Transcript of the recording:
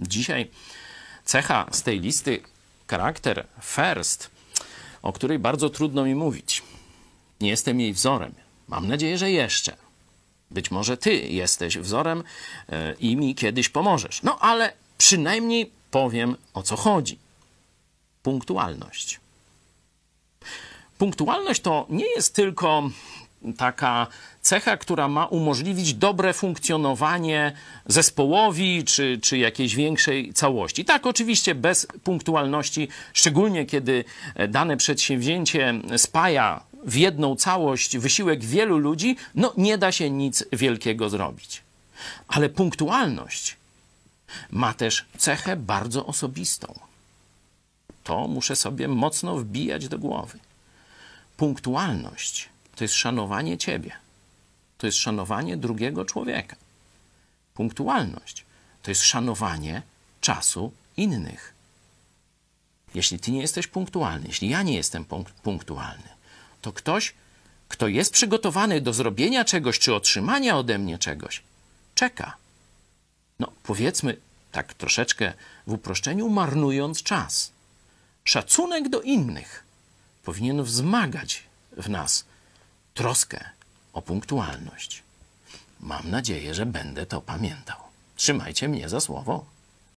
Dzisiaj cecha z tej listy, charakter first, o której bardzo trudno mi mówić. Nie jestem jej wzorem. Mam nadzieję, że jeszcze. Być może ty jesteś wzorem e, i mi kiedyś pomożesz. No ale przynajmniej powiem o co chodzi. Punktualność. Punktualność to nie jest tylko taka cecha, która ma umożliwić dobre funkcjonowanie zespołowi czy, czy jakiejś większej całości. Tak, oczywiście bez punktualności, szczególnie kiedy dane przedsięwzięcie spaja w jedną całość wysiłek wielu ludzi, no nie da się nic wielkiego zrobić. Ale punktualność ma też cechę bardzo osobistą. To muszę sobie mocno wbijać do głowy. Punktualność to jest szanowanie ciebie. To jest szanowanie drugiego człowieka. Punktualność to jest szanowanie czasu innych. Jeśli ty nie jesteś punktualny, jeśli ja nie jestem punktualny, to ktoś, kto jest przygotowany do zrobienia czegoś czy otrzymania ode mnie czegoś, czeka. No, powiedzmy tak troszeczkę w uproszczeniu, marnując czas. Szacunek do innych powinien wzmagać w nas troskę o punktualność. Mam nadzieję, że będę to pamiętał. Trzymajcie mnie za słowo.